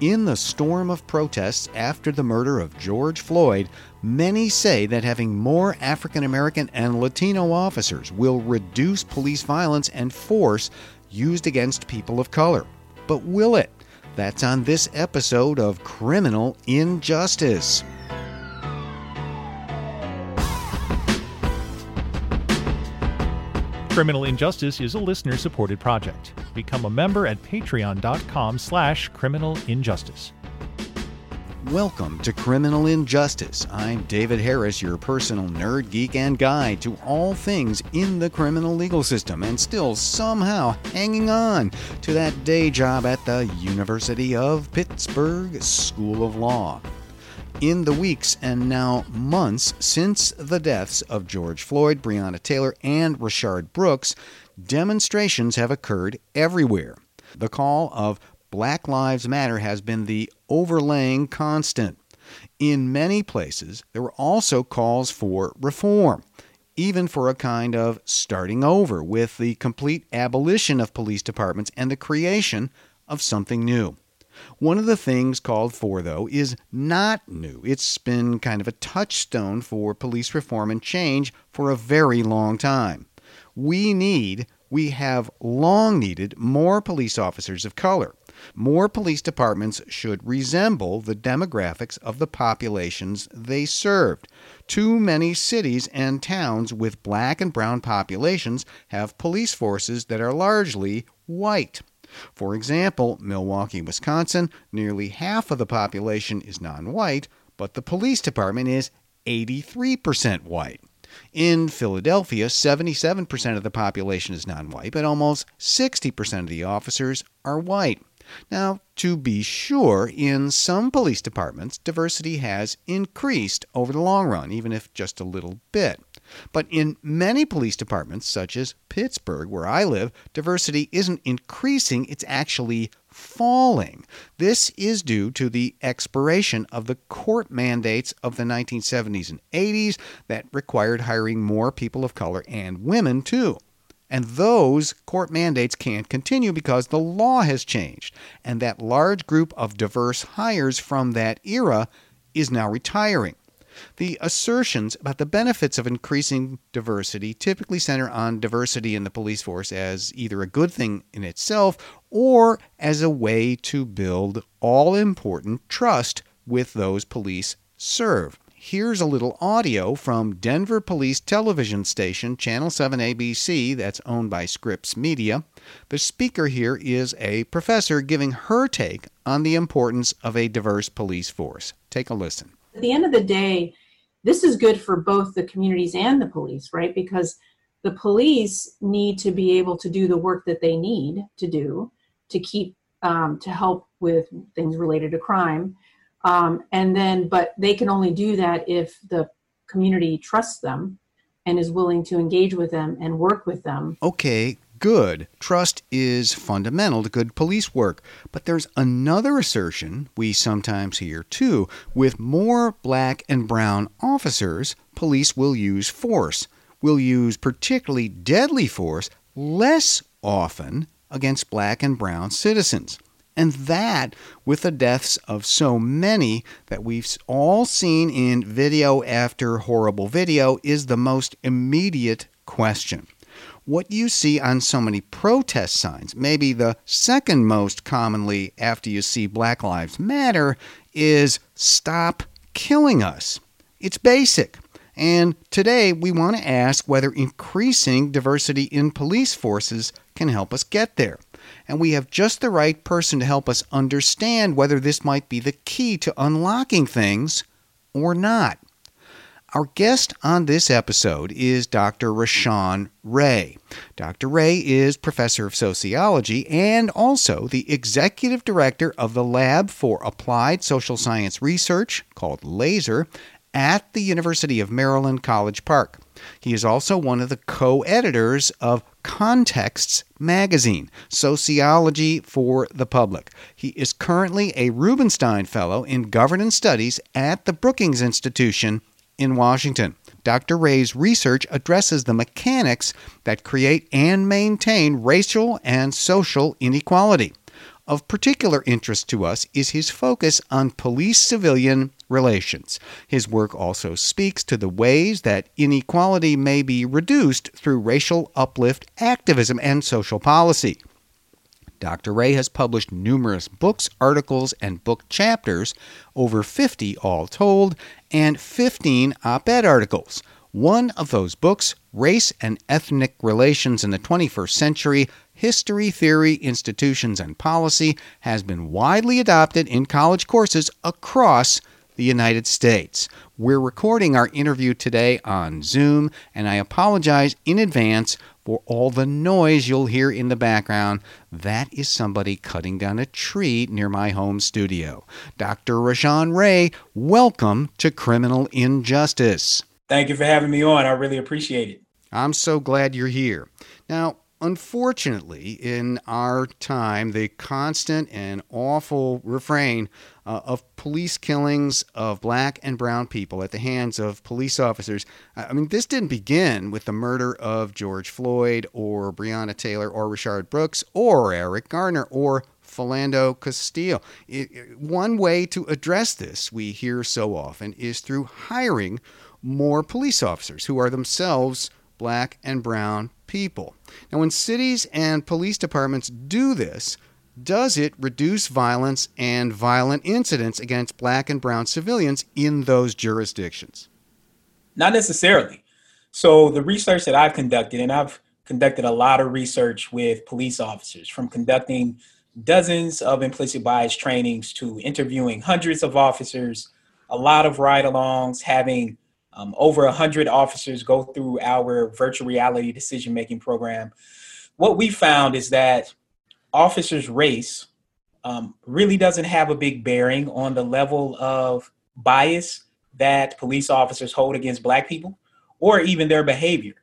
In the storm of protests after the murder of George Floyd, many say that having more African American and Latino officers will reduce police violence and force used against people of color. But will it? That's on this episode of Criminal Injustice. Criminal Injustice is a listener-supported project. Become a member at patreon.com slash criminal injustice. Welcome to Criminal Injustice. I'm David Harris, your personal nerd, geek, and guide to all things in the criminal legal system, and still somehow hanging on to that day job at the University of Pittsburgh School of Law. In the weeks and now months since the deaths of George Floyd, Breonna Taylor, and Rayshard Brooks, demonstrations have occurred everywhere. The call of Black Lives Matter has been the overlaying constant. In many places, there were also calls for reform, even for a kind of starting over with the complete abolition of police departments and the creation of something new. One of the things called for, though, is not new. It's been kind of a touchstone for police reform and change for a very long time. We need, we have long needed more police officers of color. More police departments should resemble the demographics of the populations they served. Too many cities and towns with black and brown populations have police forces that are largely white. For example, Milwaukee, Wisconsin, nearly half of the population is non white, but the police department is 83% white. In Philadelphia, 77% of the population is non white, but almost 60% of the officers are white. Now, to be sure, in some police departments, diversity has increased over the long run, even if just a little bit. But in many police departments, such as Pittsburgh, where I live, diversity isn't increasing, it's actually falling. This is due to the expiration of the court mandates of the 1970s and 80s that required hiring more people of color and women, too. And those court mandates can't continue because the law has changed, and that large group of diverse hires from that era is now retiring. The assertions about the benefits of increasing diversity typically center on diversity in the police force as either a good thing in itself or as a way to build all important trust with those police serve. Here's a little audio from Denver Police television station, Channel 7 ABC, that's owned by Scripps Media. The speaker here is a professor giving her take on the importance of a diverse police force. Take a listen. At the end of the day, this is good for both the communities and the police, right? Because the police need to be able to do the work that they need to do to keep um, to help with things related to crime um, and then, but they can only do that if the community trusts them and is willing to engage with them and work with them. Okay, good. Trust is fundamental to good police work. But there's another assertion we sometimes hear too. With more black and brown officers, police will use force, will use particularly deadly force less often against black and brown citizens. And that, with the deaths of so many that we've all seen in video after horrible video, is the most immediate question. What you see on so many protest signs, maybe the second most commonly after you see Black Lives Matter, is stop killing us. It's basic. And today we want to ask whether increasing diversity in police forces can help us get there and we have just the right person to help us understand whether this might be the key to unlocking things or not. Our guest on this episode is Dr. Rashawn Ray. Dr. Ray is professor of sociology and also the executive director of the Lab for Applied Social Science Research, called LASSR, at the University of Maryland, College Park. He is also one of the co editors of Contexts magazine, Sociology for the Public. He is currently a Rubenstein Fellow in Governance Studies at the Brookings Institution in Washington. Dr. Ray's research addresses the mechanics that create and maintain racial and social inequality. of particular interest to us is his focus on police civilian relations. His work also speaks to the ways that inequality may be reduced through racial uplift activism and social policy. Dr. Ray has published numerous books, articles, and book chapters, over 50 all told, and 15 op ed articles. One of those books, Race and Ethnic Relations in the 21st Century History, Theory, Institutions, and Policy, has been widely adopted in college courses across the United States. We're recording our interview today on Zoom, and I apologize in advance for all the noise you'll hear in the background. That is somebody cutting down a tree near my home studio. Dr. Rashawn Ray, welcome to Criminal Injustice. Thank you for having me on. I really appreciate it. I'm so glad you're here. Now, unfortunately, in our time, the constant and awful refrain uh, of police killings of black and brown people at the hands of police officers. I mean, this didn't begin with the murder of George Floyd or Breonna Taylor or Rayshard Brooks or Eric Garner or Philando Castile. It, one way to address this, we hear so often, is through hiring more police officers who are themselves black and brown people. Now, when cities and police departments do this, does it reduce violence and violent incidents against black and brown civilians in those jurisdictions? Not necessarily. So, the research that I've conducted, and I've conducted a lot of research with police officers, from conducting dozens of implicit bias trainings to interviewing hundreds of officers, a lot of ride alongs, having um, over 100 officers go through our virtual reality decision making program. What we found is that officers' race um, really doesn't have a big bearing on the level of bias that police officers hold against Black people or even their behavior.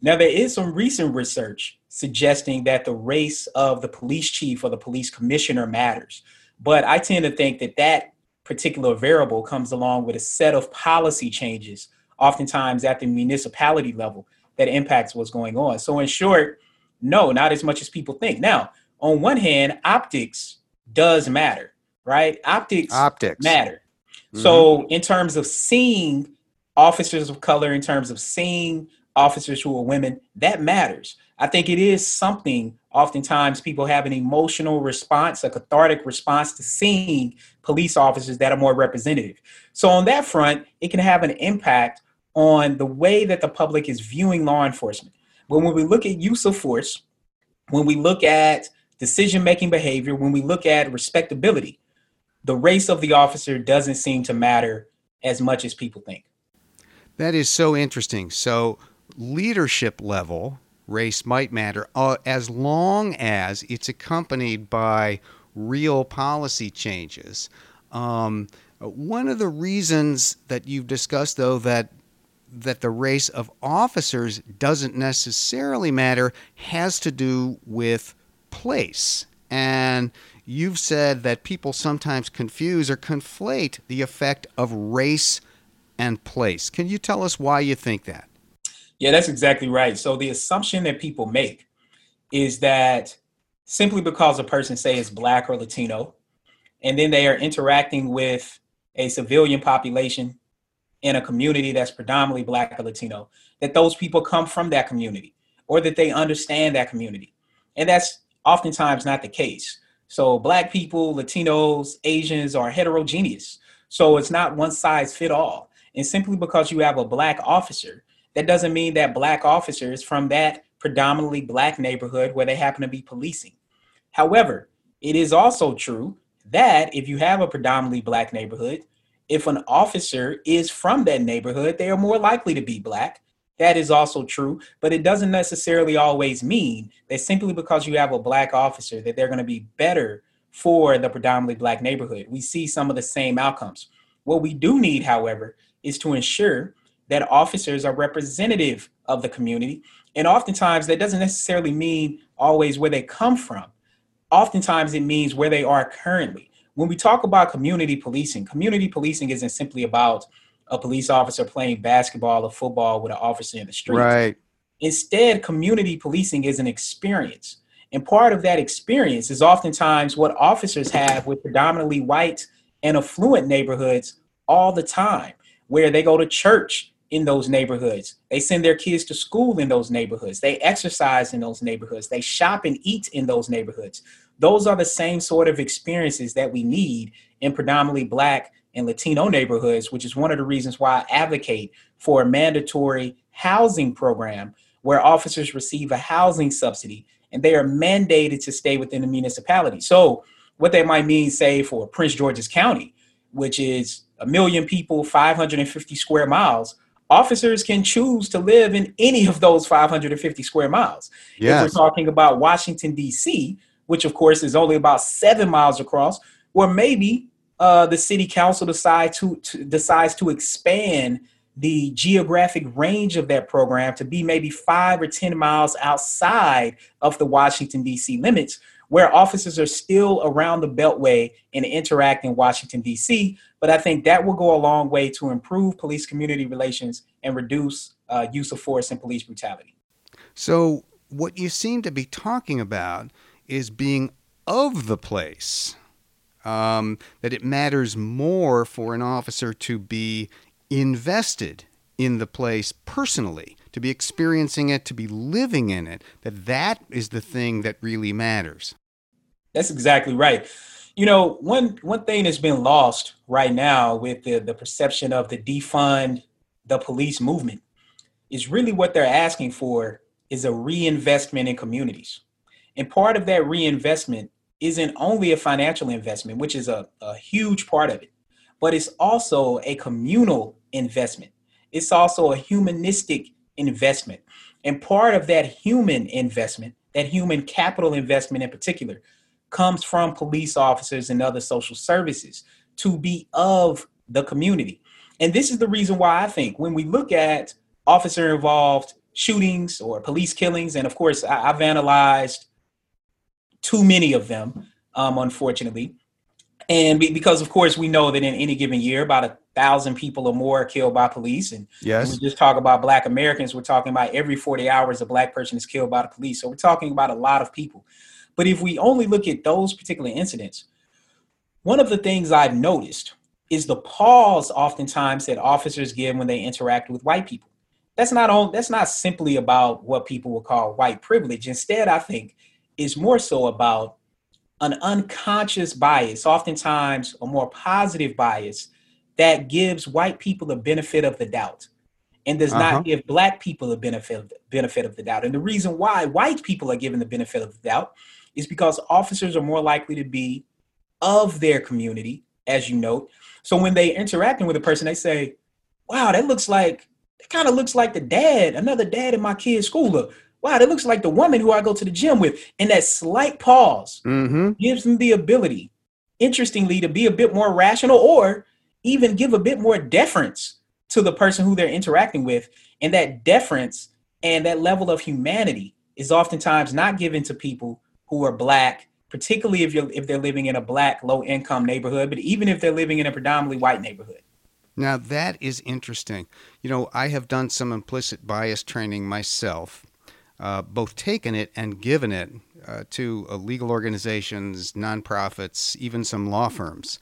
Now, there is some recent research suggesting that the race of the police chief or the police commissioner matters. But I tend to think that that particular variable comes along with a set of policy changes oftentimes at the municipality level that impacts what's going on. So, in short, no, not as much as people think. Now, on one hand, optics does matter, right? Optics, optics. matter. Mm-hmm. So, in terms of seeing officers of color, in terms of seeing officers who are women, that matters. I think it is something oftentimes people have an emotional response, a cathartic response to seeing police officers that are more representative. So, on that front, it can have an impact on the way that the public is viewing law enforcement. But when we look at use of force, when we look at decision making behavior, when we look at respectability, the race of the officer doesn't seem to matter as much as people think. That is so interesting. So, leadership level, race might matter uh, as long as it's accompanied by real policy changes. Um, one of the reasons that you've discussed, though, that that the race of officers doesn't necessarily matter has to do with place. And you've said that people sometimes confuse or conflate the effect of race and place. Can you tell us why you think that? Yeah, that's exactly right. So the assumption that people make is that simply because a person say is black or Latino, and then they are interacting with a civilian population in a community that's predominantly black or Latino, that those people come from that community or that they understand that community. And that's oftentimes not the case. So black people, Latinos, Asians are heterogeneous. So it's not one size fit all. And simply because you have a black officer, that doesn't mean that black officers from that predominantly black neighborhood where they happen to be policing. However, it is also true that if you have a predominantly black neighborhood, if an officer is from that neighborhood, they are more likely to be black. That is also true, but it doesn't necessarily always mean that simply because you have a black officer that they're going to be better for the predominantly black neighborhood. We see some of the same outcomes. What we do need, however, is to ensure that officers are representative of the community. And oftentimes that doesn't necessarily mean always where they come from. Oftentimes it means where they are currently when we talk about community policing, community policing isn't simply about a police officer playing basketball or football with an officer in the street. Right. Instead, community policing is an experience. And part of that experience is oftentimes what officers have with predominantly white and affluent neighborhoods all the time, where they go to church in those neighborhoods. They send their kids to school in those neighborhoods. They exercise in those neighborhoods. They shop and eat in those neighborhoods. Those are the same sort of experiences that we need in predominantly Black and Latino neighborhoods, which is one of the reasons why I advocate for a mandatory housing program where officers receive a housing subsidy and they are mandated to stay within the municipality. So, what that might mean, say, for Prince George's County, which is a million people, 550 square miles, officers can choose to live in any of those 550 square miles. Yes. If we're talking about Washington, D.C., which of course is only about seven miles across, or maybe uh, the city council decides to, to decides to expand the geographic range of that program to be maybe five or 10 miles outside of the Washington, D.C. limits, where officers are still around the Beltway and interact in Washington, D.C. But I think that will go a long way to improve police community relations and reduce uh, use of force and police brutality. So, what you seem to be talking about is being of the place. Um, that it matters more for an officer to be invested in the place personally, to be experiencing it, to be living in it, that that is the thing that really matters. That's exactly right. You know, one one thing that's been lost right now with the, the perception of the defund the police movement is really what they're asking for is a reinvestment in communities. And part of that reinvestment isn't only a financial investment, which is a, a huge part of it, but it's also a communal investment. It's also a humanistic investment. And part of that human investment, that human capital investment in particular, comes from police officers and other social services to be of the community. And this is the reason why I think when we look at officer involved shootings or police killings, and of course, I, have analyzed too many of them, um, unfortunately. And because, of course, we know that in any given year, about a thousand people or more are killed by police. And yes. we just talk about Black Americans, we're talking about every 40 hours a Black person is killed by the police. So we're talking about a lot of people. But if we only look at those particular incidents, one of the things I've noticed is the pause oftentimes that officers give when they interact with white people. That's not all, that's not simply about what people would call white privilege. Instead, I think is more so about an unconscious bias, oftentimes a more positive bias that gives white people the benefit of the doubt and does uh-huh. not give black people the benefit of the benefit of the doubt. And the reason why white people are given the benefit of the doubt is because officers are more likely to be of their community, as you note. So when they interacting with a person, they say, "Wow, that looks like that kind of looks like the dad, another dad in my kid's school wow, that looks like the woman who I go to the gym with. And that slight pause mm-hmm. gives them the ability, interestingly, to be a bit more rational or even give a bit more deference to the person who they're interacting with. And that deference and that level of humanity is oftentimes not given to people who are black, particularly if you're if they're living in a black low income neighborhood, but even if they're living in a predominantly white neighborhood. Now that is interesting. You know, I have done some implicit bias training myself uh, both taken it and given it uh, to uh, legal organizations, nonprofits, even some law firms.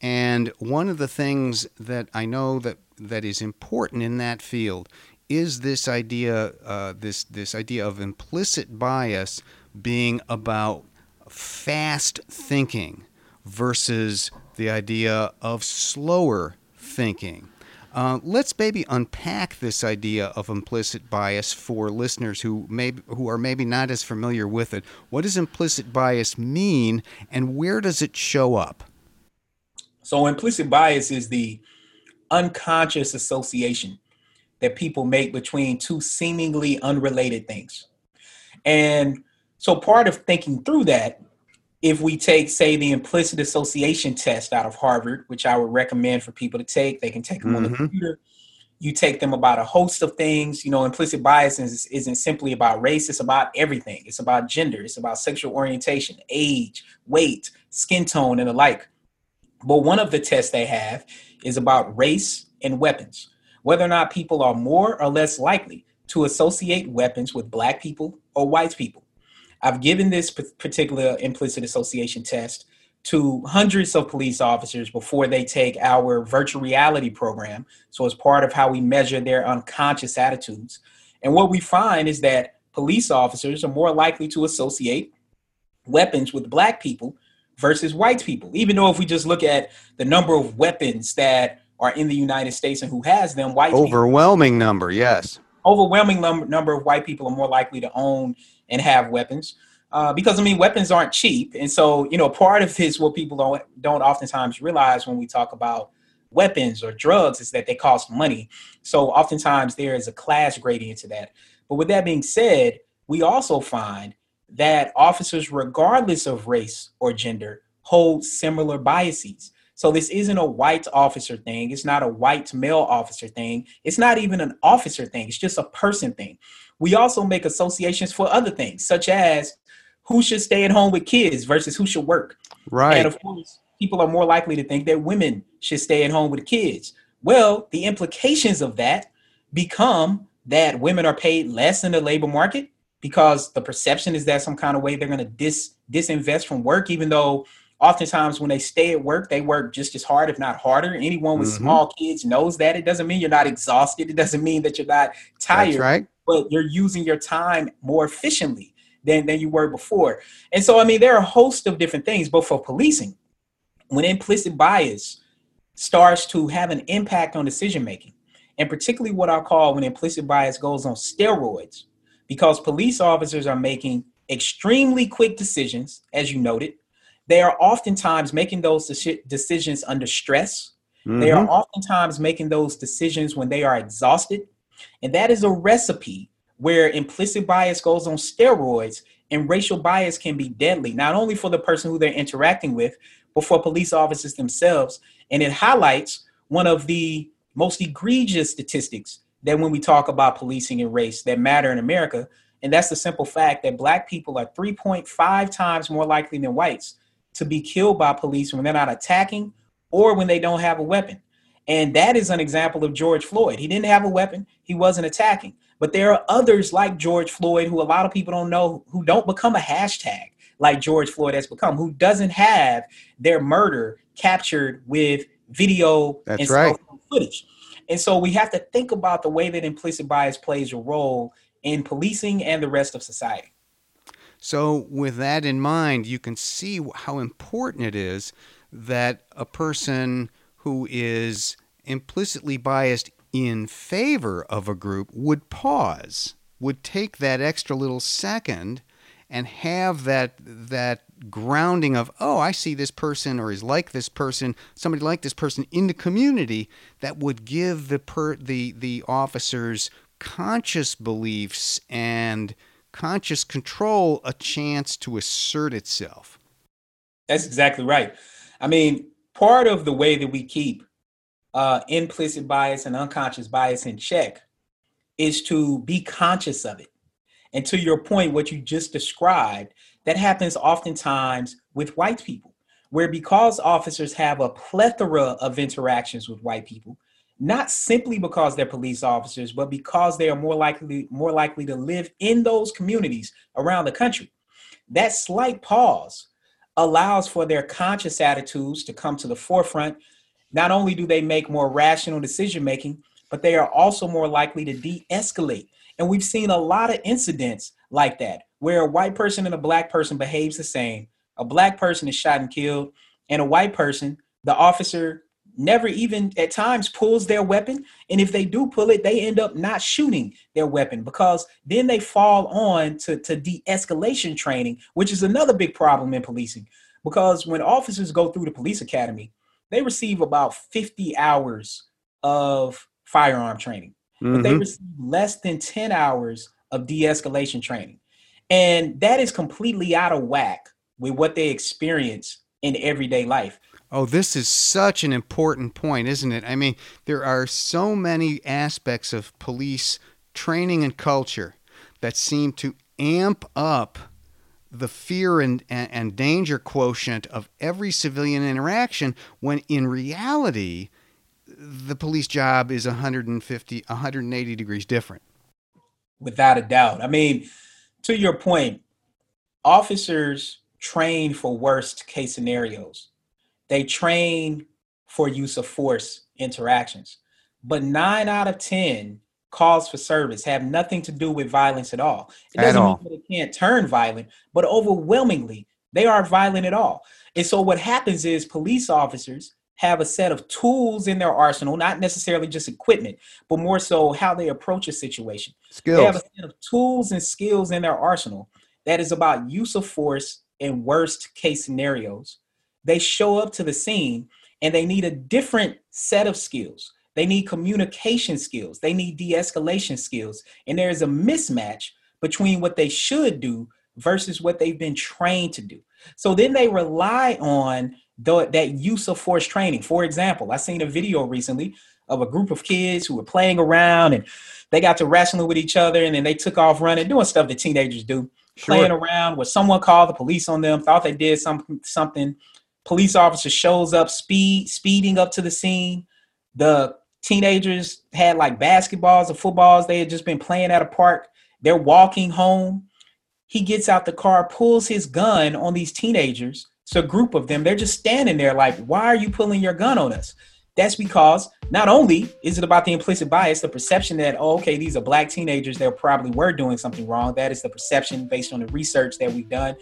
And one of the things that I know that, that is important in that field is this idea, uh, this this idea of implicit bias being about fast thinking versus the idea of slower thinking. Uh, let's maybe unpack this idea of implicit bias for listeners who may who are maybe not as familiar with it. What does implicit bias mean, and where does it show up? So, implicit bias is the unconscious association that people make between two seemingly unrelated things. And so, part of thinking through that if we take, say, the implicit association test out of Harvard, which I would recommend for people to take, they can take them mm-hmm. on the mm-hmm. computer. You take them about a host of things. You know, implicit bias is, isn't simply about race, it's about everything. It's about gender, it's about sexual orientation, age, weight, skin tone, and the like. But one of the tests they have is about race and weapons, whether or not people are more or less likely to associate weapons with black people or white people. I've given this particular implicit association test to hundreds of police officers before they take our virtual reality program. So, it's part of how we measure their unconscious attitudes. And what we find is that police officers are more likely to associate weapons with black people versus white people. Even though if we just look at the number of weapons that are in the United States and who has them, white overwhelming people, number, yes, overwhelming num- number of white people are more likely to own and have weapons. Uh, because I mean, weapons aren't cheap, and so you know, part of this what people don't don't oftentimes realize when we talk about weapons or drugs is that they cost money. So oftentimes there is a class gradient to that. But with that being said, we also find that officers, regardless of race or gender, hold similar biases. So this isn't a white officer thing. It's not a white male officer thing. It's not even an officer thing. It's just a person thing. We also make associations for other things, such as who should stay at home with kids versus who should work. Right. And of course, people are more likely to think that women should stay at home with kids. Well, the implications of that become that women are paid less in the labor market because the perception is that some kind of way they're going to dis disinvest from work, even though oftentimes when they stay at work, they work just as hard, if not harder. Anyone with mm-hmm. small kids knows that. It doesn't mean you're not exhausted. It doesn't mean that you're not tired. That's right. But you're using your time more efficiently than, than you were before. And so, I mean, there are a host of different things, both for policing, when implicit bias starts to have an impact on decision making, and particularly what I call when implicit bias goes on steroids because police officers are making extremely quick decisions, as you noted. They are oftentimes making those decisions under stress. Mm-hmm. They are mm-hmm. oftentimes making those decisions when they are exhausted. And that is a recipe where implicit bias goes on steroids and racial bias can be deadly, not only for the person who they're interacting with, but for police officers themselves. And it highlights one of the most egregious statistics that when we talk about policing and race that matter in America. And that's the simple fact that black people are 3.5 times more likely than whites to be killed by police when they're not attacking or when they don't have a weapon. And that is an example of George Floyd. He didn't have a weapon, he wasn't attacking. But there are others like George Floyd who a lot of people don't know who don't become a hashtag like George Floyd has become, who doesn't have their murder captured with video That's and right. footage. And so we have to think about the way that implicit bias plays a role in policing and the rest of society. So, with that in mind, you can see how important it is that a person who is implicitly biased in favor of a group would pause, would take that extra little second and have that that grounding of oh i see this person or is like this person somebody like this person in the community that would give the per the the officers conscious beliefs and conscious control a chance to assert itself. That's exactly right. I mean part of the way that we keep uh, implicit bias and unconscious bias in check is to be conscious of it and to your point what you just described that happens oftentimes with white people, where because officers have a plethora of interactions with white people, not simply because they're police officers, but because they are more likely more likely to live in those communities around the country. That slight pause allows for their conscious attitudes to come to the forefront. Not only do they make more rational decision making, but they are also more likely to de-escalate. And we've seen a lot of incidents like that where a white person and a black person behaves the same. A black person is shot and killed, and a white person, the officer never even at times pulls their weapon. And if they do pull it, they end up not shooting their weapon because then they fall on to, to de escalation training, which is another big problem in policing. Because when officers go through the police academy, they receive about 50 hours of firearm training, mm-hmm. but they mm-hmm. receive less than 10 hours of de escalation training. And that is completely out of whack with what they experience in everyday life. Oh, this is such an important point, isn't it? I mean, there are so many aspects of police training and culture that seem to amp up the fear and, and, and, danger quotient of every civilian interaction when in reality the police job is 150 180 degrees different without a doubt i mean to your point, officers train for worst case scenarios. They train for use of force interactions. But nine out of 10 calls for service have nothing to do with violence at all. It doesn't all. mean that it can't turn violent, but overwhelmingly, they aren't violent at all. And so what happens is police officers have a set of tools in their arsenal, not necessarily just equipment, but more so how they approach a situation. Skills. They have a set of tools and skills in their arsenal that is about use of force in worst case scenarios. They show up to the scene and they need a different set of skills. They need communication skills, they need de escalation skills. And there is a mismatch between what they should do versus what they've been trained to do. So then they rely on the, that use of force training. For example, I seen a video recently of a group of kids who were playing around and they got to wrestling with each other and then they took off running, doing stuff that teenagers do, sure. playing around where someone called the police on them, thought they did some, something. Police officer shows up, speed, speeding up to the scene. The teenagers had like basketballs or footballs. They had just been playing at a park. They're walking home. He gets out the car, pulls his gun on these teenagers. It's a group of them. They're just standing there like, why are you pulling your gun on us? That's because not only is it about the implicit bias, the perception that, oh, okay, these are black teenagers, they probably were doing something wrong. That is the perception based on the research that we've done.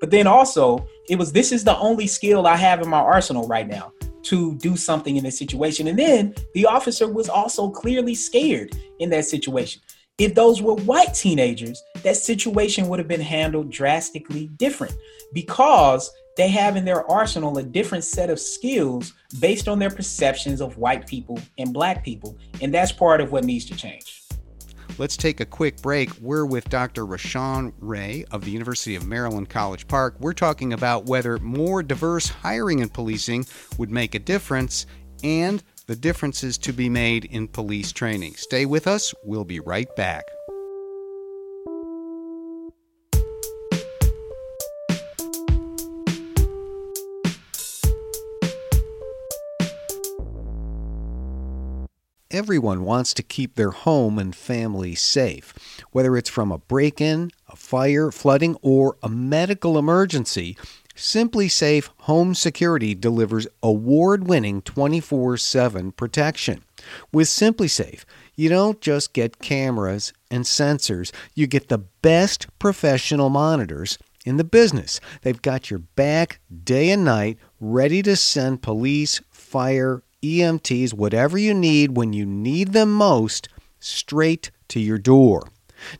But then also, it was this is the only skill I have in my arsenal right now to do something in this situation. And then the officer was also clearly scared in that situation. If those were white teenagers, that situation would have been handled drastically different because they have in their arsenal a different set of skills based on their perceptions of white people and black people. And that's part of what needs to change. Let's take a quick break. We're with Dr. Rashawn Ray of the University of Maryland College Park. We're talking about whether more diverse hiring in policing would make a difference and the differences to be made in police training. Stay with us. We'll be right back. Everyone wants to keep their home and family safe. Whether it's from a break in, a fire, flooding, or a medical emergency, SimpliSafe Home Security delivers award winning 24 7 protection. With SimpliSafe, you don't just get cameras and sensors, you get the best professional monitors in the business. They've got your back day and night, ready to send police, fire, EMTs, whatever you need when you need them most, straight to your door.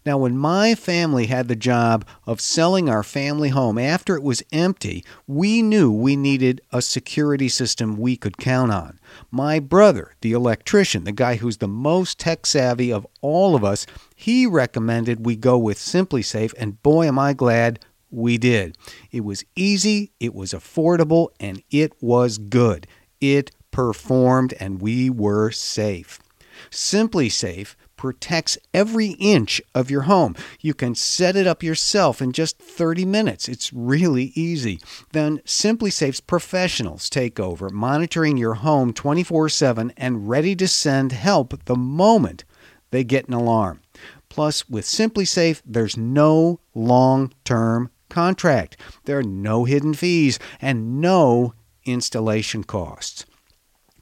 Now, when my family had the job of selling our family home after it was empty, we knew we needed a security system we could count on. My brother, the electrician, the guy who's the most tech savvy of all of us, he recommended we go with SimpliSafe, and boy, am I glad we did. It was easy, it was affordable, and it was good. It performed and we were safe. SimpliSafe protects every inch of your home. You can set it up yourself in just 30 minutes. It's really easy. Then SimpliSafe's professionals take over, monitoring your home 24 7 and ready to send help the moment they get an alarm. Plus, with SimpliSafe, there's no long term contract. There are no hidden fees and no installation costs.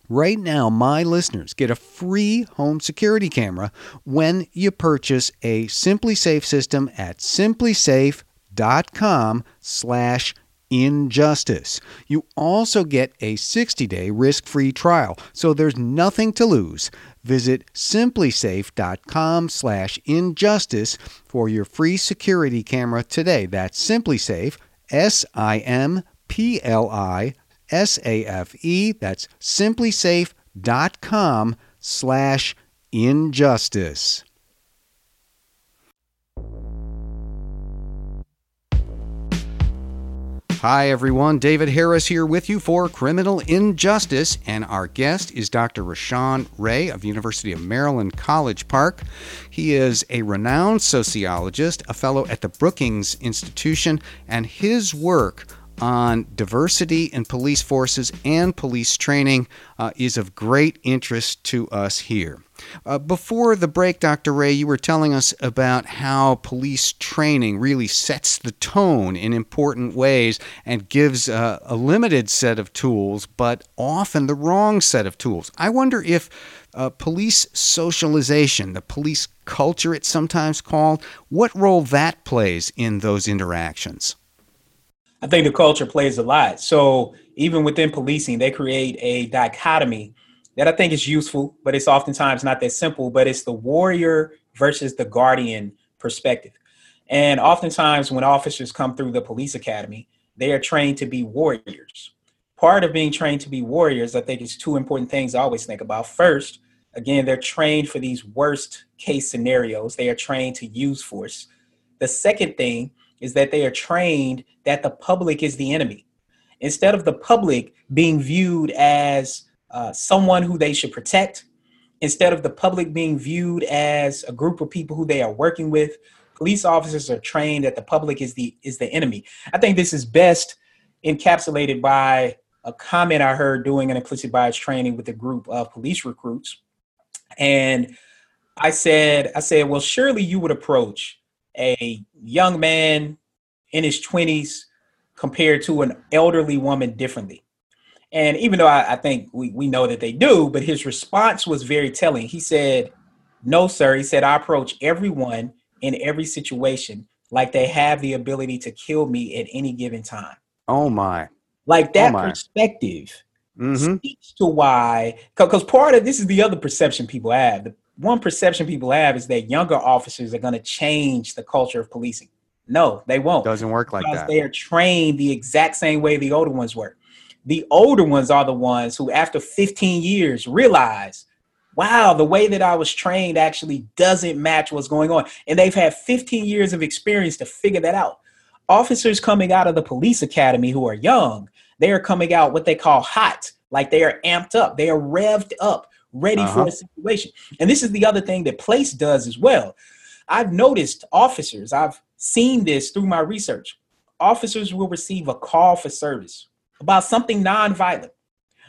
Right now, my listeners get a free home security camera when you purchase a SimpliSafe system at simplisafe.com slash injustice. You also get a 60-day risk-free trial, so there's nothing to lose. Visit simplisafe.com slash injustice for your free security camera today. That's SimpliSafe, S-I-M-P-L-I S-A-F-E. That's simplisafe.com slash injustice. Hi, everyone. David Harris here with you for Criminal Injustice, and our guest is Dr. Rashawn Ray of University of Maryland College Park. He is a renowned sociologist, a fellow at the Brookings Institution, and his work on diversity in police forces and police training uh, is of great interest to us here. Uh, before the break, Dr. Ray, you were telling us about how police training really sets the tone in important ways and gives uh, a limited set of tools, but often the wrong set of tools. I wonder if uh, police socialization, the police culture it's sometimes called, what role that plays in those interactions. I think the culture plays a lot. So even within policing, they create a dichotomy that I think is useful, but it's oftentimes not that simple. But it's the warrior versus the guardian perspective. And oftentimes, when officers come through the police academy, they are trained to be warriors. Part of being trained to be warriors, I think, is two important things I always think about. First, again, they're trained for these worst case scenarios, they are trained to use force. The second thing is that they are trained that the public is the enemy. Instead of the public being viewed as uh, someone who they should protect, instead of the public being viewed as a group of people who they are working with, police officers are trained that the public is the is the enemy. I think this is best encapsulated by a comment I heard doing an implicit bias training with a group of police recruits. And I said, I said, well, surely you would approach a young man in his 20s compared to an elderly woman differently. And even though I, I, think we, we know that they do, but his response was very telling. He said, No, sir. He said, I approach everyone in every situation like they have the ability to kill me at any given time. Oh, my. Like that oh perspective mm-hmm. speaks to why, because part of this is the other perception people have. The one perception people have is that younger officers are going to change the culture of policing. No, they won't. Doesn't work like that. They are trained the exact same way the older ones were. The older ones are the ones who, after 15 years, realize, wow, the way that I was trained actually doesn't match what's going on. And they've had 15 years of experience to figure that out. Officers coming out of the police academy who are young, they are coming out what they call hot, like they are amped up, they are revved up, ready uh-huh. for a situation. And this is the other thing that place does as well. I've noticed officers, I've seen this through my research. Officers will receive a call for service about something nonviolent,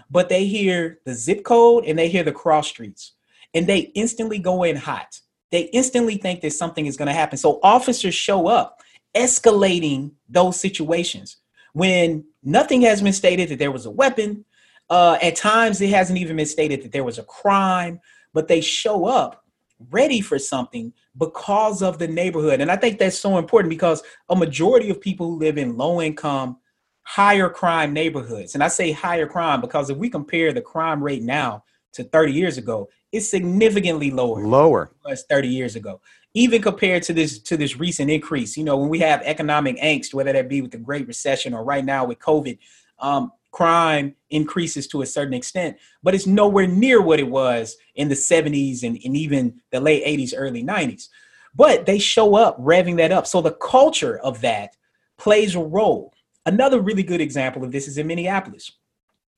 but they hear the zip code and they hear the cross streets and they instantly go in hot. They instantly think that something is going to happen. So officers show up escalating those situations when nothing has been stated that there was a weapon. Uh, at times, it hasn't even been stated that there was a crime, but they show up ready for something because of the neighborhood. And I think that's so important because a majority of people who live in low income, higher crime neighborhoods, and I say higher crime because if we compare the crime rate now to 30 years ago, it's significantly lower. Lower. As 30 years ago. Even compared to this to this recent increase, you know, when we have economic angst, whether that be with the Great Recession or right now with COVID, um, crime increases to a certain extent, but it's nowhere near what it was in the 70s and, and even the late 80s, early 90s. But they show up revving that up. So the culture of that plays a role. Another really good example of this is in Minneapolis,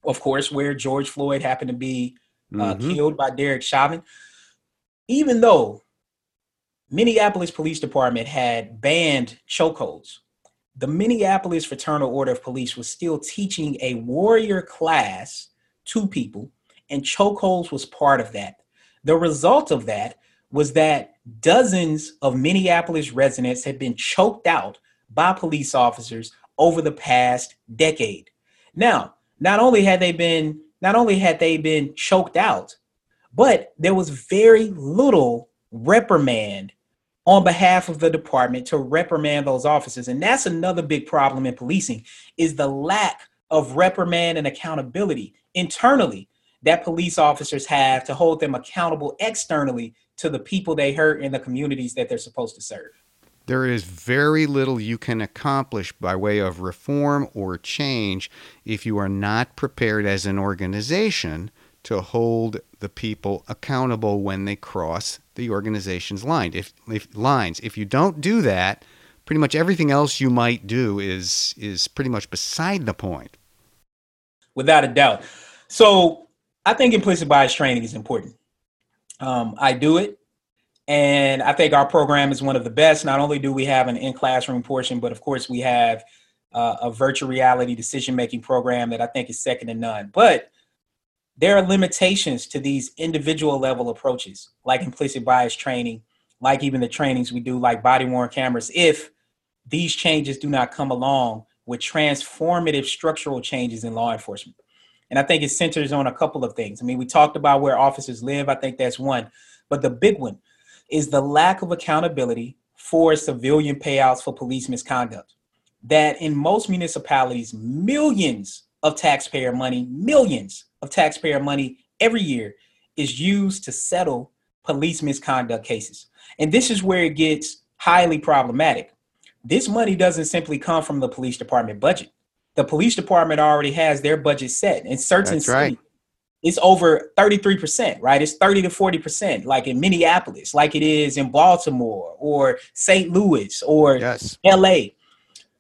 of course, where George Floyd happened to be uh, mm-hmm. killed by Derek Chauvin. Even though Minneapolis Police Department had banned chokeholds, the Minneapolis Fraternal Order of Police was still teaching a warrior class to people, and chokeholds was part of that. The result of that was that dozens of Minneapolis residents had been choked out by police officers over the past decade. Now, not only had they been not only had they been choked out, but there was very little reprimand on behalf of the department to reprimand those officers. And that's another big problem in policing is the lack of reprimand and accountability internally that police officers have to hold them accountable externally to the people they hurt in the communities that they're supposed to serve. There is very little you can accomplish by way of reform or change if you are not prepared as an organization to hold the people accountable when they cross the organization's line. If, if lines, if you don't do that, pretty much everything else you might do is is pretty much beside the point. Without a doubt. So I think implicit bias training is important. Um, I do it, and I think our program is one of the best. Not only do we have an in classroom portion, but of course we have uh, a virtual reality decision making program that I think is second to none. But there are limitations to these individual level approaches, like implicit bias training, like even the trainings we do, like body worn cameras, if these changes do not come along with transformative structural changes in law enforcement. And I think it centers on a couple of things. I mean, we talked about where officers live, I think that's one. But the big one is the lack of accountability for civilian payouts for police misconduct. That in most municipalities, millions of taxpayer money, millions of taxpayer money every year is used to settle police misconduct cases. And this is where it gets highly problematic. This money doesn't simply come from the police department budget. The police department already has their budget set. In certain That's right. cities, it's over 33%, right? It's 30 to 40%, like in Minneapolis, like it is in Baltimore or St. Louis or yes. LA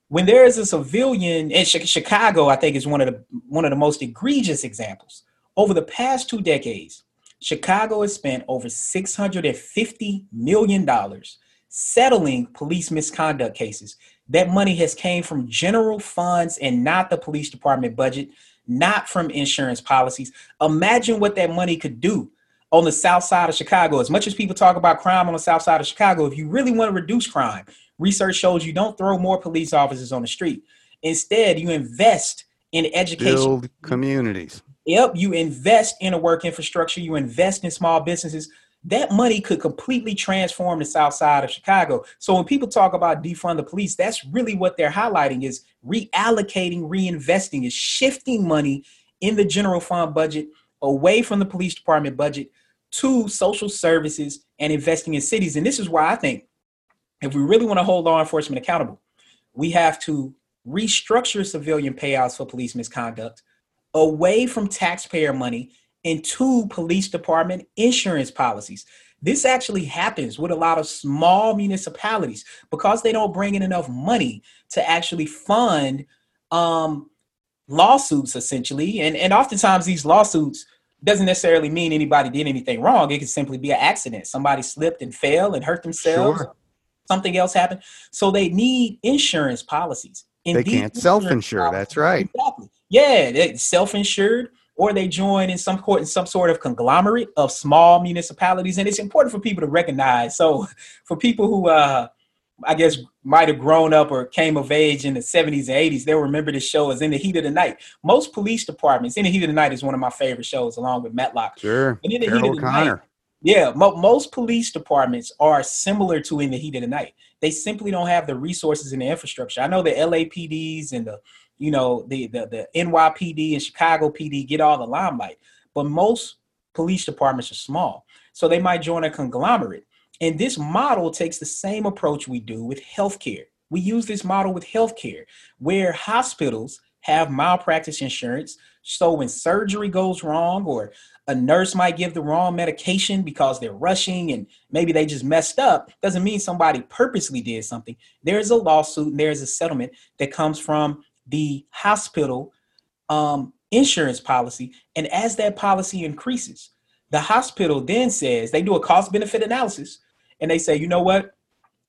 when there is a civilian in Chicago, I think is one of the one of the most egregious examples. Over the past two decades, Chicago has spent over 650 million dollars settling police misconduct cases. That money has came from general funds and not the police department budget, not from insurance policies. Imagine what that money could do on the south side of Chicago. As much as people talk about crime on the south side of Chicago, if you really want to reduce crime, research shows you don't throw more police officers on the street. Instead, you invest in education. Build communities. Yep, you invest in a work infrastructure, you invest in small businesses. That money could completely transform the south side of Chicago. So when people talk about defund the police, that's really what they're highlighting is reallocating, reinvesting, is shifting money in the general fund budget away from the police department budget to social services and investing in cities. And this is why I think if we really want to hold law enforcement accountable, we have to restructure civilian payouts for police misconduct away from taxpayer money into police department insurance policies. This actually happens with a lot of small municipalities because they don't bring in enough money to actually fund um, lawsuits, essentially. And, and oftentimes, these lawsuits doesn't necessarily mean anybody did anything wrong. It could simply be an accident. Somebody slipped and fell and hurt themselves. Sure something else happened. So they need insurance policies. And they can't self-insure. That's right. Exactly. Yeah, they self-insured, or they join in some court in some sort of conglomerate of small municipalities. And it's important for people to recognize. So for people who uh I guess might have grown up or came of age in the 70s and 80s, they'll remember this show as In the Heat of the Night. Most police departments, In the Heat of the Night is one of my favorite shows, along with Matlock. Sure. And In the Carroll Heat of the O'Connor. Night, yeah, mo- most police departments are similar to in the heat of the night. They simply don't have the resources and the infrastructure. I know the LAPDs and the, you know, the the, the NYPD and Chicago PD get all the limelight, but most police departments are small, so they might join a conglomerate. And this model takes the same approach we do with healthcare. We use this model with healthcare, where hospitals have malpractice insurance. So when surgery goes wrong or a nurse might give the wrong medication because they're rushing and maybe they just messed up doesn't mean somebody purposely did something. There's a lawsuit and there's a settlement that comes from the hospital um, insurance policy. And as that policy increases the hospital then says they do a cost benefit analysis and they say you know what?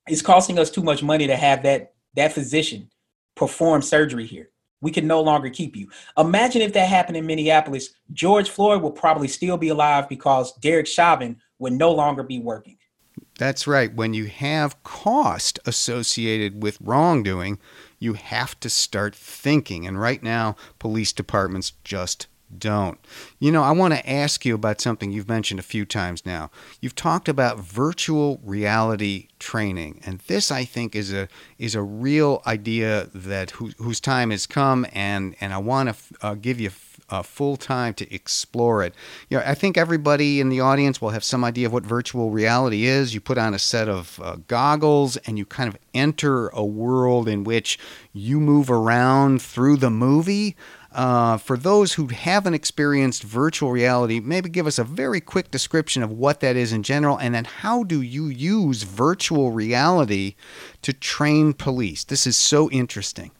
It's costing us too much money to have that that physician perform surgery here we can no longer keep you. Imagine if that happened in Minneapolis. George Floyd would probably still be alive because Derek Chauvin would no longer be working. That's right. When you have cost associated with wrongdoing, you have to start thinking. And right now, police departments just don't. You know, I want to ask you about something you've mentioned a few times now. You've talked about virtual reality training, and this I think is a is a real idea that who, whose time has come, and and I want to uh, give you uh, full time to explore it. You know, I think everybody in the audience will have some idea of what virtual reality is. You put on a set of uh, goggles and you kind of enter a world in which you move around through the movie. Uh, for those who haven't experienced virtual reality, maybe give us a very quick description of what that is in general, and then how do you use virtual reality to train police? This is so interesting.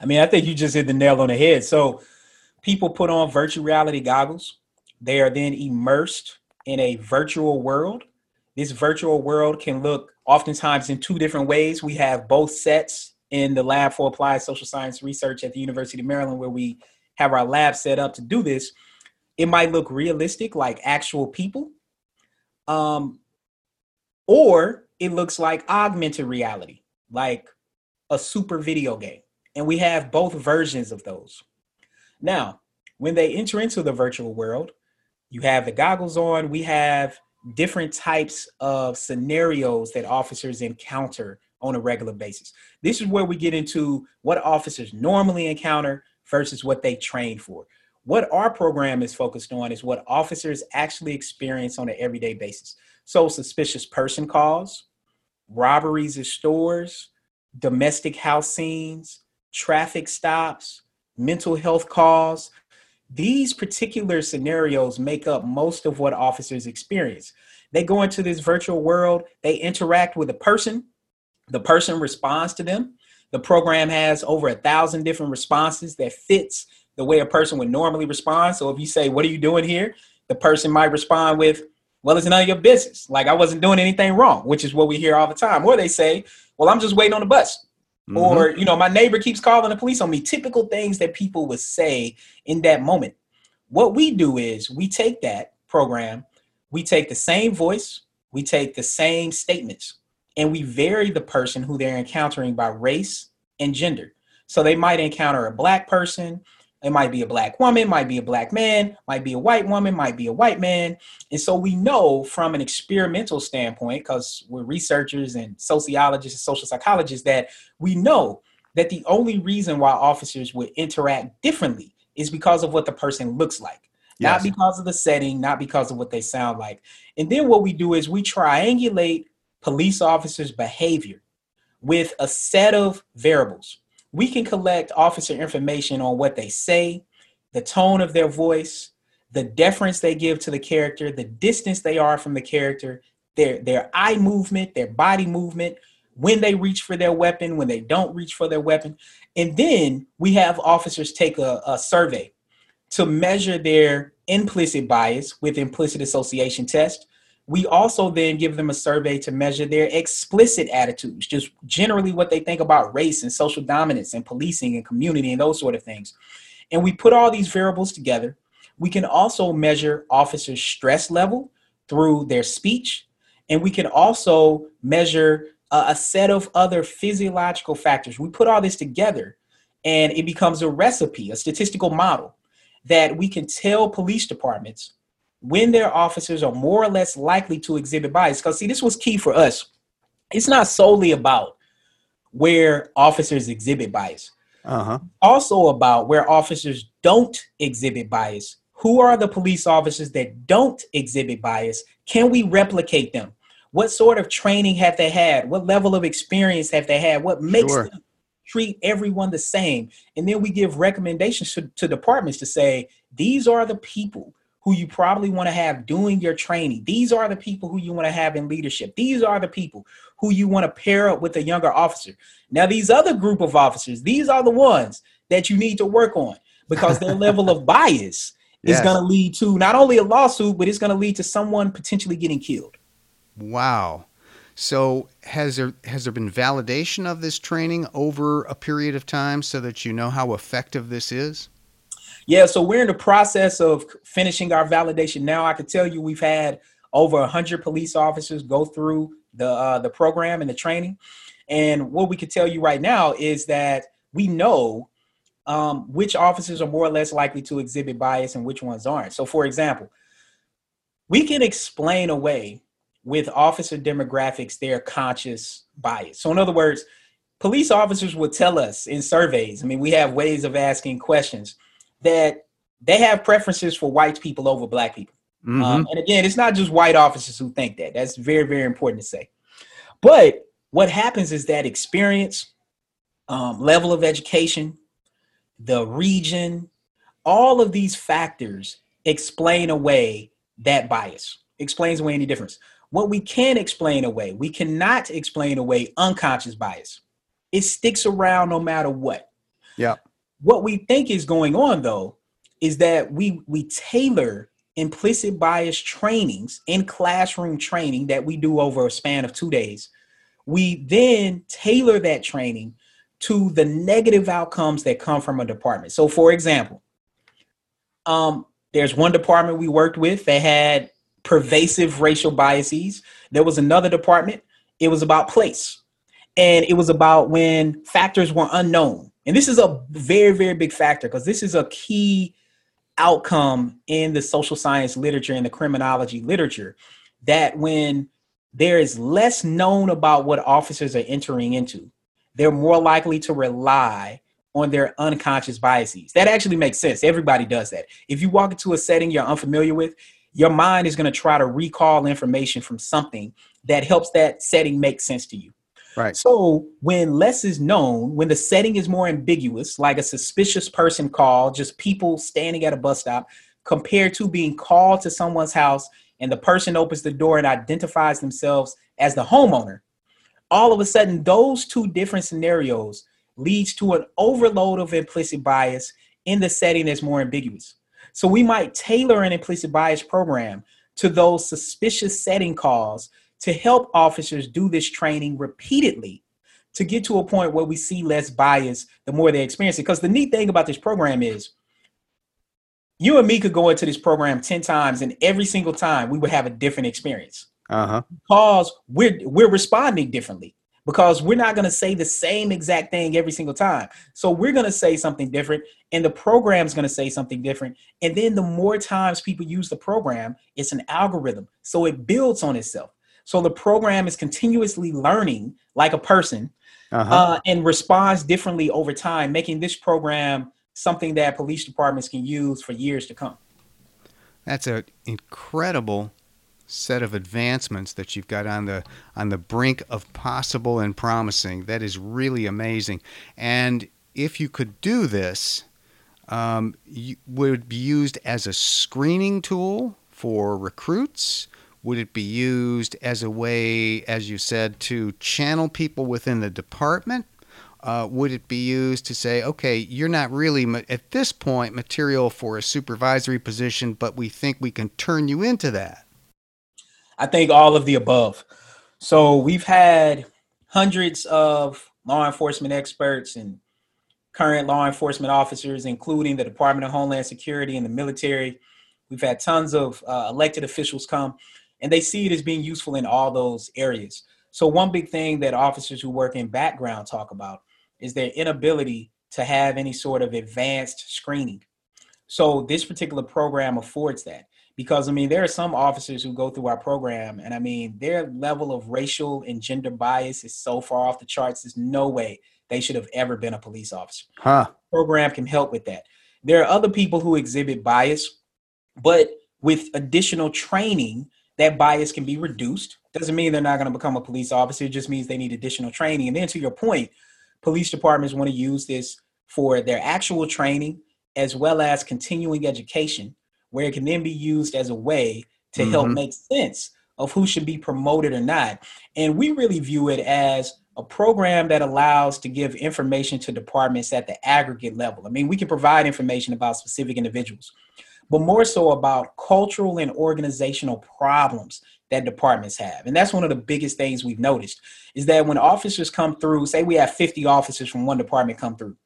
I mean, I think you just hit the nail on the head. So, people put on virtual reality goggles, they are then immersed in a virtual world. This virtual world can look oftentimes in two different ways. We have both sets in the lab for applied social science research at the University of Maryland, where we have our lab set up to do this. it might look realistic like actual people. Um, or it looks like augmented reality, like a super video game. And we have both versions of those. Now, when they enter into the virtual world, you have the goggles on, we have different types of scenarios that officers encounter on a regular basis. This is where we get into what officers normally encounter versus what they train for. What our program is focused on is what officers actually experience on an everyday basis. So, suspicious person calls, robberies of stores, domestic house scenes, traffic stops, mental health calls. These particular scenarios make up most of what officers experience. They go into this virtual world, they interact with a person, the person responds to them. The program has over a thousand different responses that fits the way a person would normally respond. So if you say, What are you doing here? the person might respond with, Well, it's none of your business. Like I wasn't doing anything wrong, which is what we hear all the time. Or they say, Well, I'm just waiting on the bus. Mm-hmm. Or, you know, my neighbor keeps calling the police on me. Typical things that people would say in that moment. What we do is we take that program, we take the same voice, we take the same statements, and we vary the person who they're encountering by race and gender. So they might encounter a black person, it might be a black woman, might be a black man, might be a white woman, might be a white man. And so we know from an experimental standpoint, because we're researchers and sociologists and social psychologists, that we know that the only reason why officers would interact differently is because of what the person looks like. Yes. Not because of the setting, not because of what they sound like. And then what we do is we triangulate police officers' behavior with a set of variables. We can collect officer information on what they say, the tone of their voice, the deference they give to the character, the distance they are from the character, their their eye movement, their body movement, when they reach for their weapon, when they don't reach for their weapon. And then we have officers take a, a survey to measure their implicit bias with implicit association test we also then give them a survey to measure their explicit attitudes, just generally what they think about race and social dominance and policing and community and those sort of things. And we put all these variables together. We can also measure officers' stress level through their speech. And we can also measure uh, a set of other physiological factors. We put all this together and it becomes a recipe, a statistical model that we can tell police departments when their officers are more or less likely to exhibit bias. Because, see, this was key for us. It's not solely about where officers exhibit bias, uh-huh. also about where officers don't exhibit bias. Who are the police officers that don't exhibit bias? Can we replicate them? What sort of training have they had? What level of experience have they had? What makes sure. them treat everyone the same? And then we give recommendations to, to departments to say, these are the people who you probably want to have doing your training. These are the people who you want to have in leadership. These are the people who you want to pair up with a younger officer. Now, these other group of officers, these are the ones that you need to work on because their level of bias yes. is going to lead to not only a lawsuit, but it's going to lead to someone potentially getting killed. Wow. So has there has there been validation of this training over a period of time so that you know how effective this is? Yeah, so we're in the process of finishing our validation now. I can tell you we've had over 100 police officers go through the uh, the program and the training. And what we can tell you right now is that we know um, which officers are more or less likely to exhibit bias and which ones aren't. So, for example, we can explain away with officer demographics their conscious bias. So, in other words, police officers will tell us in surveys. I mean, we have ways of asking questions that they have preferences for white people over black people. Mm-hmm. Um, and again, it's not just white officers who think that. That's very, very important to say. But what happens is that experience, um, level of education, the region, all of these factors explain away that bias, explains away any difference. What we can explain away, we cannot explain away unconscious bias. It sticks around no matter what. Yeah. What we think is going on though is that we we tailor implicit bias trainings in classroom training that we do over a span of 2 days. We then tailor that training to the negative outcomes that come from a department. So for example, um There's one department we worked with that had pervasive racial biases. There was another department, it was about place. And it was about when factors were unknown. And this is a very, very big factor because this is a key outcome in the social science literature and the criminology literature that when there is less known about what officers are entering into, they're more likely to rely on their unconscious biases. That actually makes sense. Everybody does that. If you walk into a setting you're unfamiliar with, your mind is going to try to recall information from something that helps that setting make sense to you. Right. So when less is known, when the setting is more ambiguous, like a suspicious person call, just people standing at a bus stop, compared to being called to someone's house and the person opens the door and identifies themselves as the homeowner, all of a sudden those two different scenarios leads to an overload of implicit bias in the setting that's more ambiguous. So we might tailor an implicit bias program to those suspicious setting calls to help officers do this training repeatedly to get to a point where we see less bias the more they experience it. Because the neat thing about this program is you and me could go into this program 10 times and every single time we would have a different experience. Uh-huh. Because we're we're responding differently. Because we're not going to say the same exact thing every single time. So we're going to say something different and the program's going to say something different. And then the more times people use the program, it's an algorithm. So it builds on itself. So the program is continuously learning like a person uh-huh. uh, and responds differently over time, making this program something that police departments can use for years to come. That's an incredible set of advancements that you've got on the on the brink of possible and promising. That is really amazing. And if you could do this, um, you, would be used as a screening tool for recruits would it be used as a way, as you said, to channel people within the department? Uh, would it be used to say, okay, you're not really at this point material for a supervisory position, but we think we can turn you into that? I think all of the above. So we've had hundreds of law enforcement experts and current law enforcement officers, including the Department of Homeland Security and the military. We've had tons of uh, elected officials come and they see it as being useful in all those areas. So one big thing that officers who work in background talk about is their inability to have any sort of advanced screening. So this particular program affords that because I mean there are some officers who go through our program and I mean their level of racial and gender bias is so far off the charts there's no way they should have ever been a police officer. Huh. program can help with that. There are other people who exhibit bias but with additional training that bias can be reduced. Doesn't mean they're not going to become a police officer. It just means they need additional training. And then to your point, police departments want to use this for their actual training as well as continuing education, where it can then be used as a way to mm-hmm. help make sense of who should be promoted or not. And we really view it as a program that allows to give information to departments at the aggregate level. I mean, we can provide information about specific individuals, but more so about cultural and organizational problems that departments have. And that's one of the biggest things we've noticed is that when officers come through, say we have 50 officers from one department come through,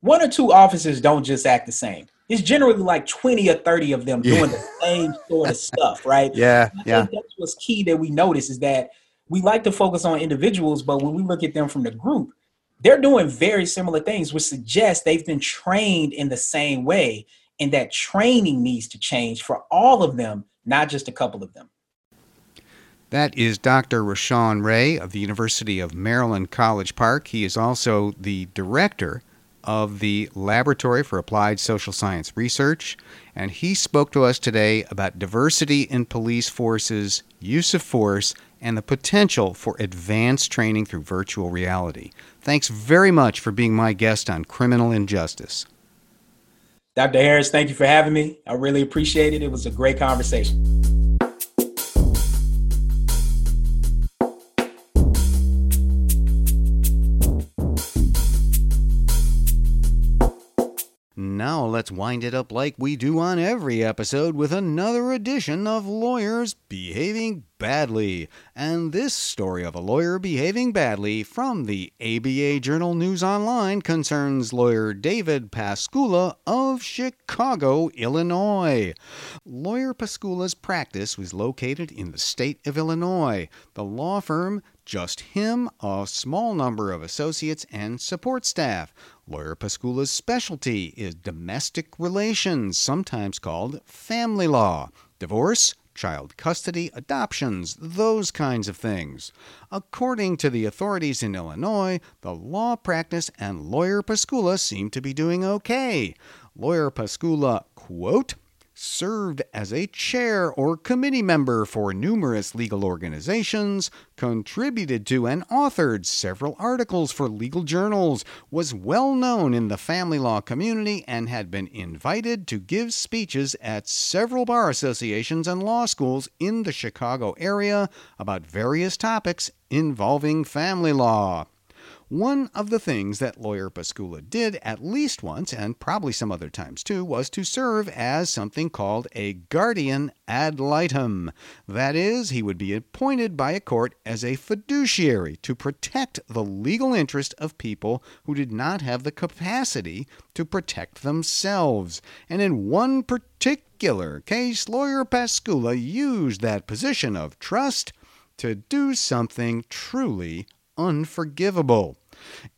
one or two officers don't just act the same. It's generally like 20 or 30 of them doing the same sort of stuff, right? Yeah. yeah. that's what's key that we notice is that we like to focus on individuals, but when we look at them from the group, they're doing very similar things, which suggests they've been trained in the same way and that training needs to change for all of them, not just a couple of them. That is Dr. Rashawn Ray of the University of Maryland College Park. He is also the director of the Laboratory for Applied Social Science Research, and he spoke to us today about diversity in police forces, use of force, and the potential for advanced training through virtual reality. Thanks very much for being my guest on Criminal Injustice. Dr. Harris, thank you for having me. I really appreciate it. It was a great conversation. Now let's wind it up like we do on every episode with another edition of Lawyers Behaving Badly. And this story of a lawyer behaving badly from the ABA Journal News Online concerns lawyer David Pascula of Chicago, Illinois. Lawyer Pascula's practice was located in the state of Illinois. The law firm just him, a small number of associates, and support staff. Lawyer Pascula's specialty is domestic relations, sometimes called family law, divorce, child custody, adoptions, those kinds of things. According to the authorities in Illinois, the law practice and Lawyer Pascula seem to be doing okay. Lawyer Pascula, quote, served as a chair or committee member for numerous legal organizations, contributed to and authored several articles for legal journals, was well known in the family law community, and had been invited to give speeches at several bar associations and law schools in the Chicago area about various topics involving family law. One of the things that lawyer Pascula did at least once, and probably some other times too, was to serve as something called a guardian ad litem. That is, he would be appointed by a court as a fiduciary to protect the legal interest of people who did not have the capacity to protect themselves. And in one particular case, lawyer Pascula used that position of trust to do something truly unforgivable.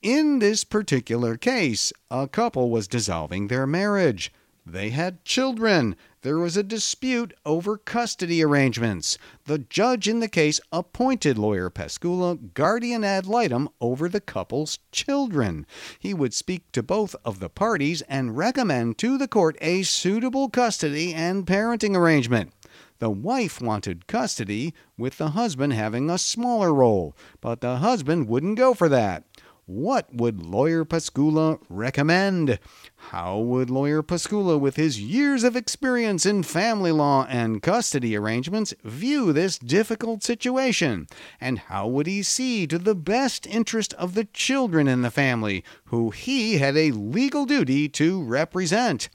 In this particular case, a couple was dissolving their marriage. They had children. There was a dispute over custody arrangements. The judge in the case appointed lawyer Pascula guardian ad litem over the couple's children. He would speak to both of the parties and recommend to the court a suitable custody and parenting arrangement. The wife wanted custody, with the husband having a smaller role, but the husband wouldn't go for that. What would Lawyer Pascula recommend? How would Lawyer Pascula, with his years of experience in family law and custody arrangements, view this difficult situation? And how would he see to the best interest of the children in the family, who he had a legal duty to represent?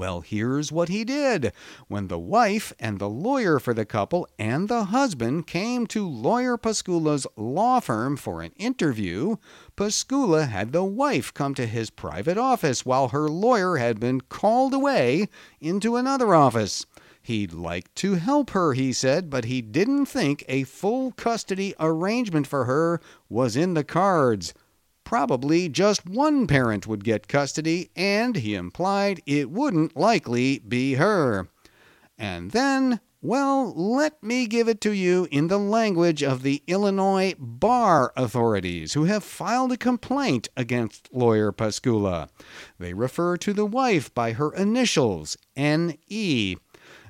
Well, here's what he did. When the wife and the lawyer for the couple and the husband came to Lawyer Pascula's law firm for an interview, Pascula had the wife come to his private office while her lawyer had been called away into another office. He'd like to help her, he said, but he didn't think a full custody arrangement for her was in the cards probably just one parent would get custody, and he implied it wouldn't likely be her. And then, well, let me give it to you in the language of the Illinois bar authorities who have filed a complaint against lawyer Pascula. They refer to the wife by her initials, N.E.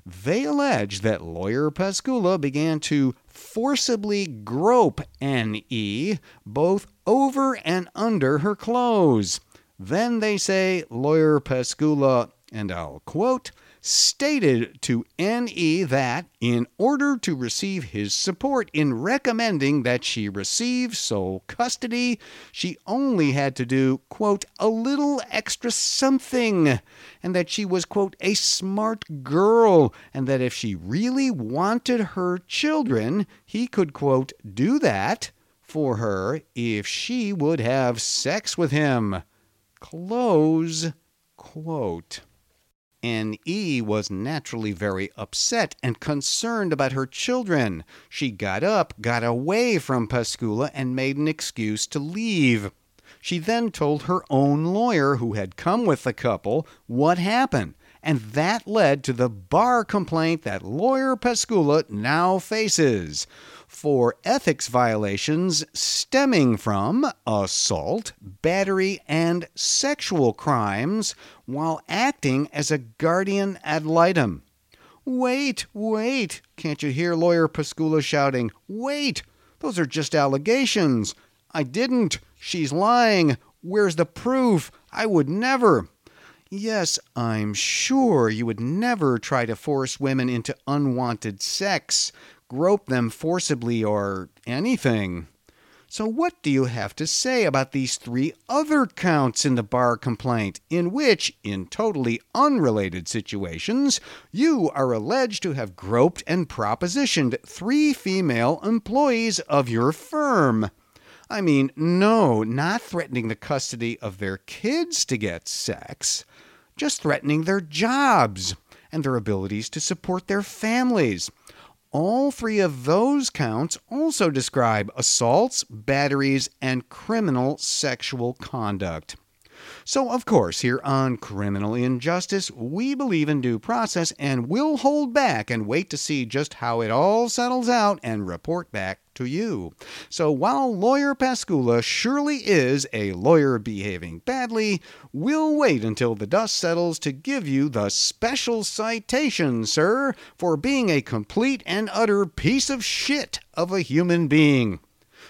They allege that lawyer Pascula began to forcibly grope N.E. both over and under her clothes. Then they say lawyer Pascula, and I'll quote, stated to NE that, in order to receive his support in recommending that she receive sole custody, she only had to do, quote, a little extra something, and that she was, quote, a smart girl, and that if she really wanted her children, he could, quote, do that for her if she would have sex with him. Close quote. N.E. was naturally very upset and concerned about her children. She got up, got away from Pascula, and made an excuse to leave. She then told her own lawyer, who had come with the couple, what happened, and that led to the bar complaint that lawyer Pascula now faces for ethics violations stemming from assault, battery, and sexual crimes while acting as a guardian ad litem. Wait, wait! Can't you hear Lawyer Pascula shouting, Wait! Those are just allegations. I didn't. She's lying. Where's the proof? I would never. Yes, I'm sure you would never try to force women into unwanted sex grope them forcibly or anything. So, what do you have to say about these three other counts in the bar complaint, in which, in totally unrelated situations, you are alleged to have groped and propositioned three female employees of your firm? I mean, no, not threatening the custody of their kids to get sex, just threatening their jobs and their abilities to support their families. All three of those counts also describe assaults, batteries, and criminal sexual conduct. So, of course, here on Criminal Injustice, we believe in due process and we'll hold back and wait to see just how it all settles out and report back to you. So while Lawyer Pascula surely is a lawyer behaving badly, we'll wait until the dust settles to give you the special citation, sir, for being a complete and utter piece of shit of a human being.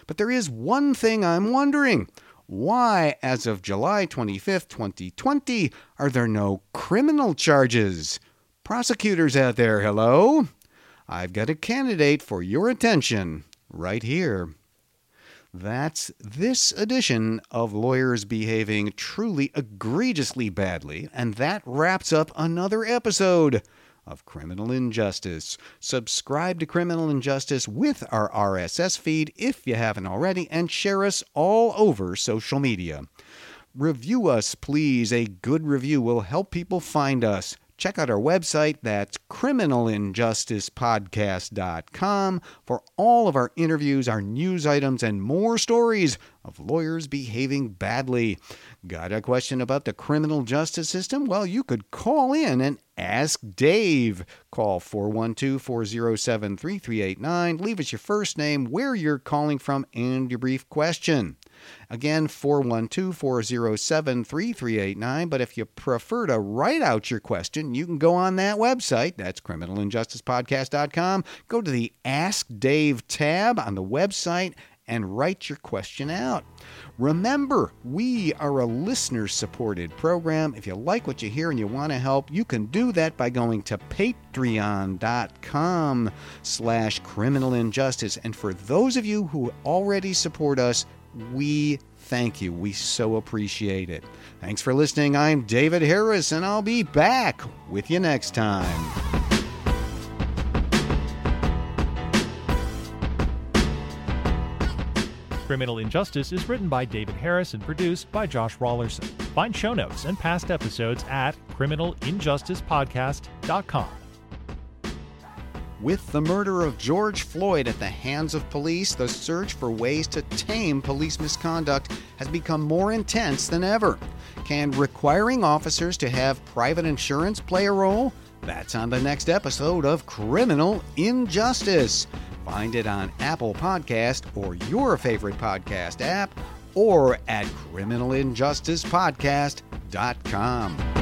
But there is one thing I'm wondering. Why, as of July 25th, 2020, are there no criminal charges? Prosecutors out there, hello? I've got a candidate for your attention right here. That's this edition of Lawyers Behaving Truly Egregiously Badly, and that wraps up another episode of Criminal Injustice. Subscribe to Criminal Injustice with our RSS feed if you haven't already, and share us all over social media. Review us, please. A good review will help people find us check out our website. That's criminalinjusticepodcast.com for all of our interviews, our news items, and more stories of lawyers behaving badly. Got a question about the criminal justice system? Well, you could call in and ask Dave. Call 412 407 3389. Leave us your first name, where you're calling from, and your brief question. Again, 412 407 3389. But if you prefer to write out your question, you can go on that website. That's criminalinjusticepodcast.com. Go to the Ask Dave tab on the website and write your question out. Remember, we are a listener supported program. If you like what you hear and you want to help, you can do that by going to patreon.com slash criminal injustice. And for those of you who already support us, we thank you. We so appreciate it. Thanks for listening. I'm David Harris, and I'll be back with you next time. Criminal Injustice is written by David Harris and produced by Josh Raulerson. Find show notes and past episodes at criminalinjusticepodcast.com. With the murder of George Floyd at the hands of police, the search for ways to tame police misconduct has become more intense than ever. Can requiring officers to have private insurance play a role? That's on the next episode of Criminal Injustice. Find it on Apple Podcast or your favorite podcast app or at criminalinjusticepodcast.com.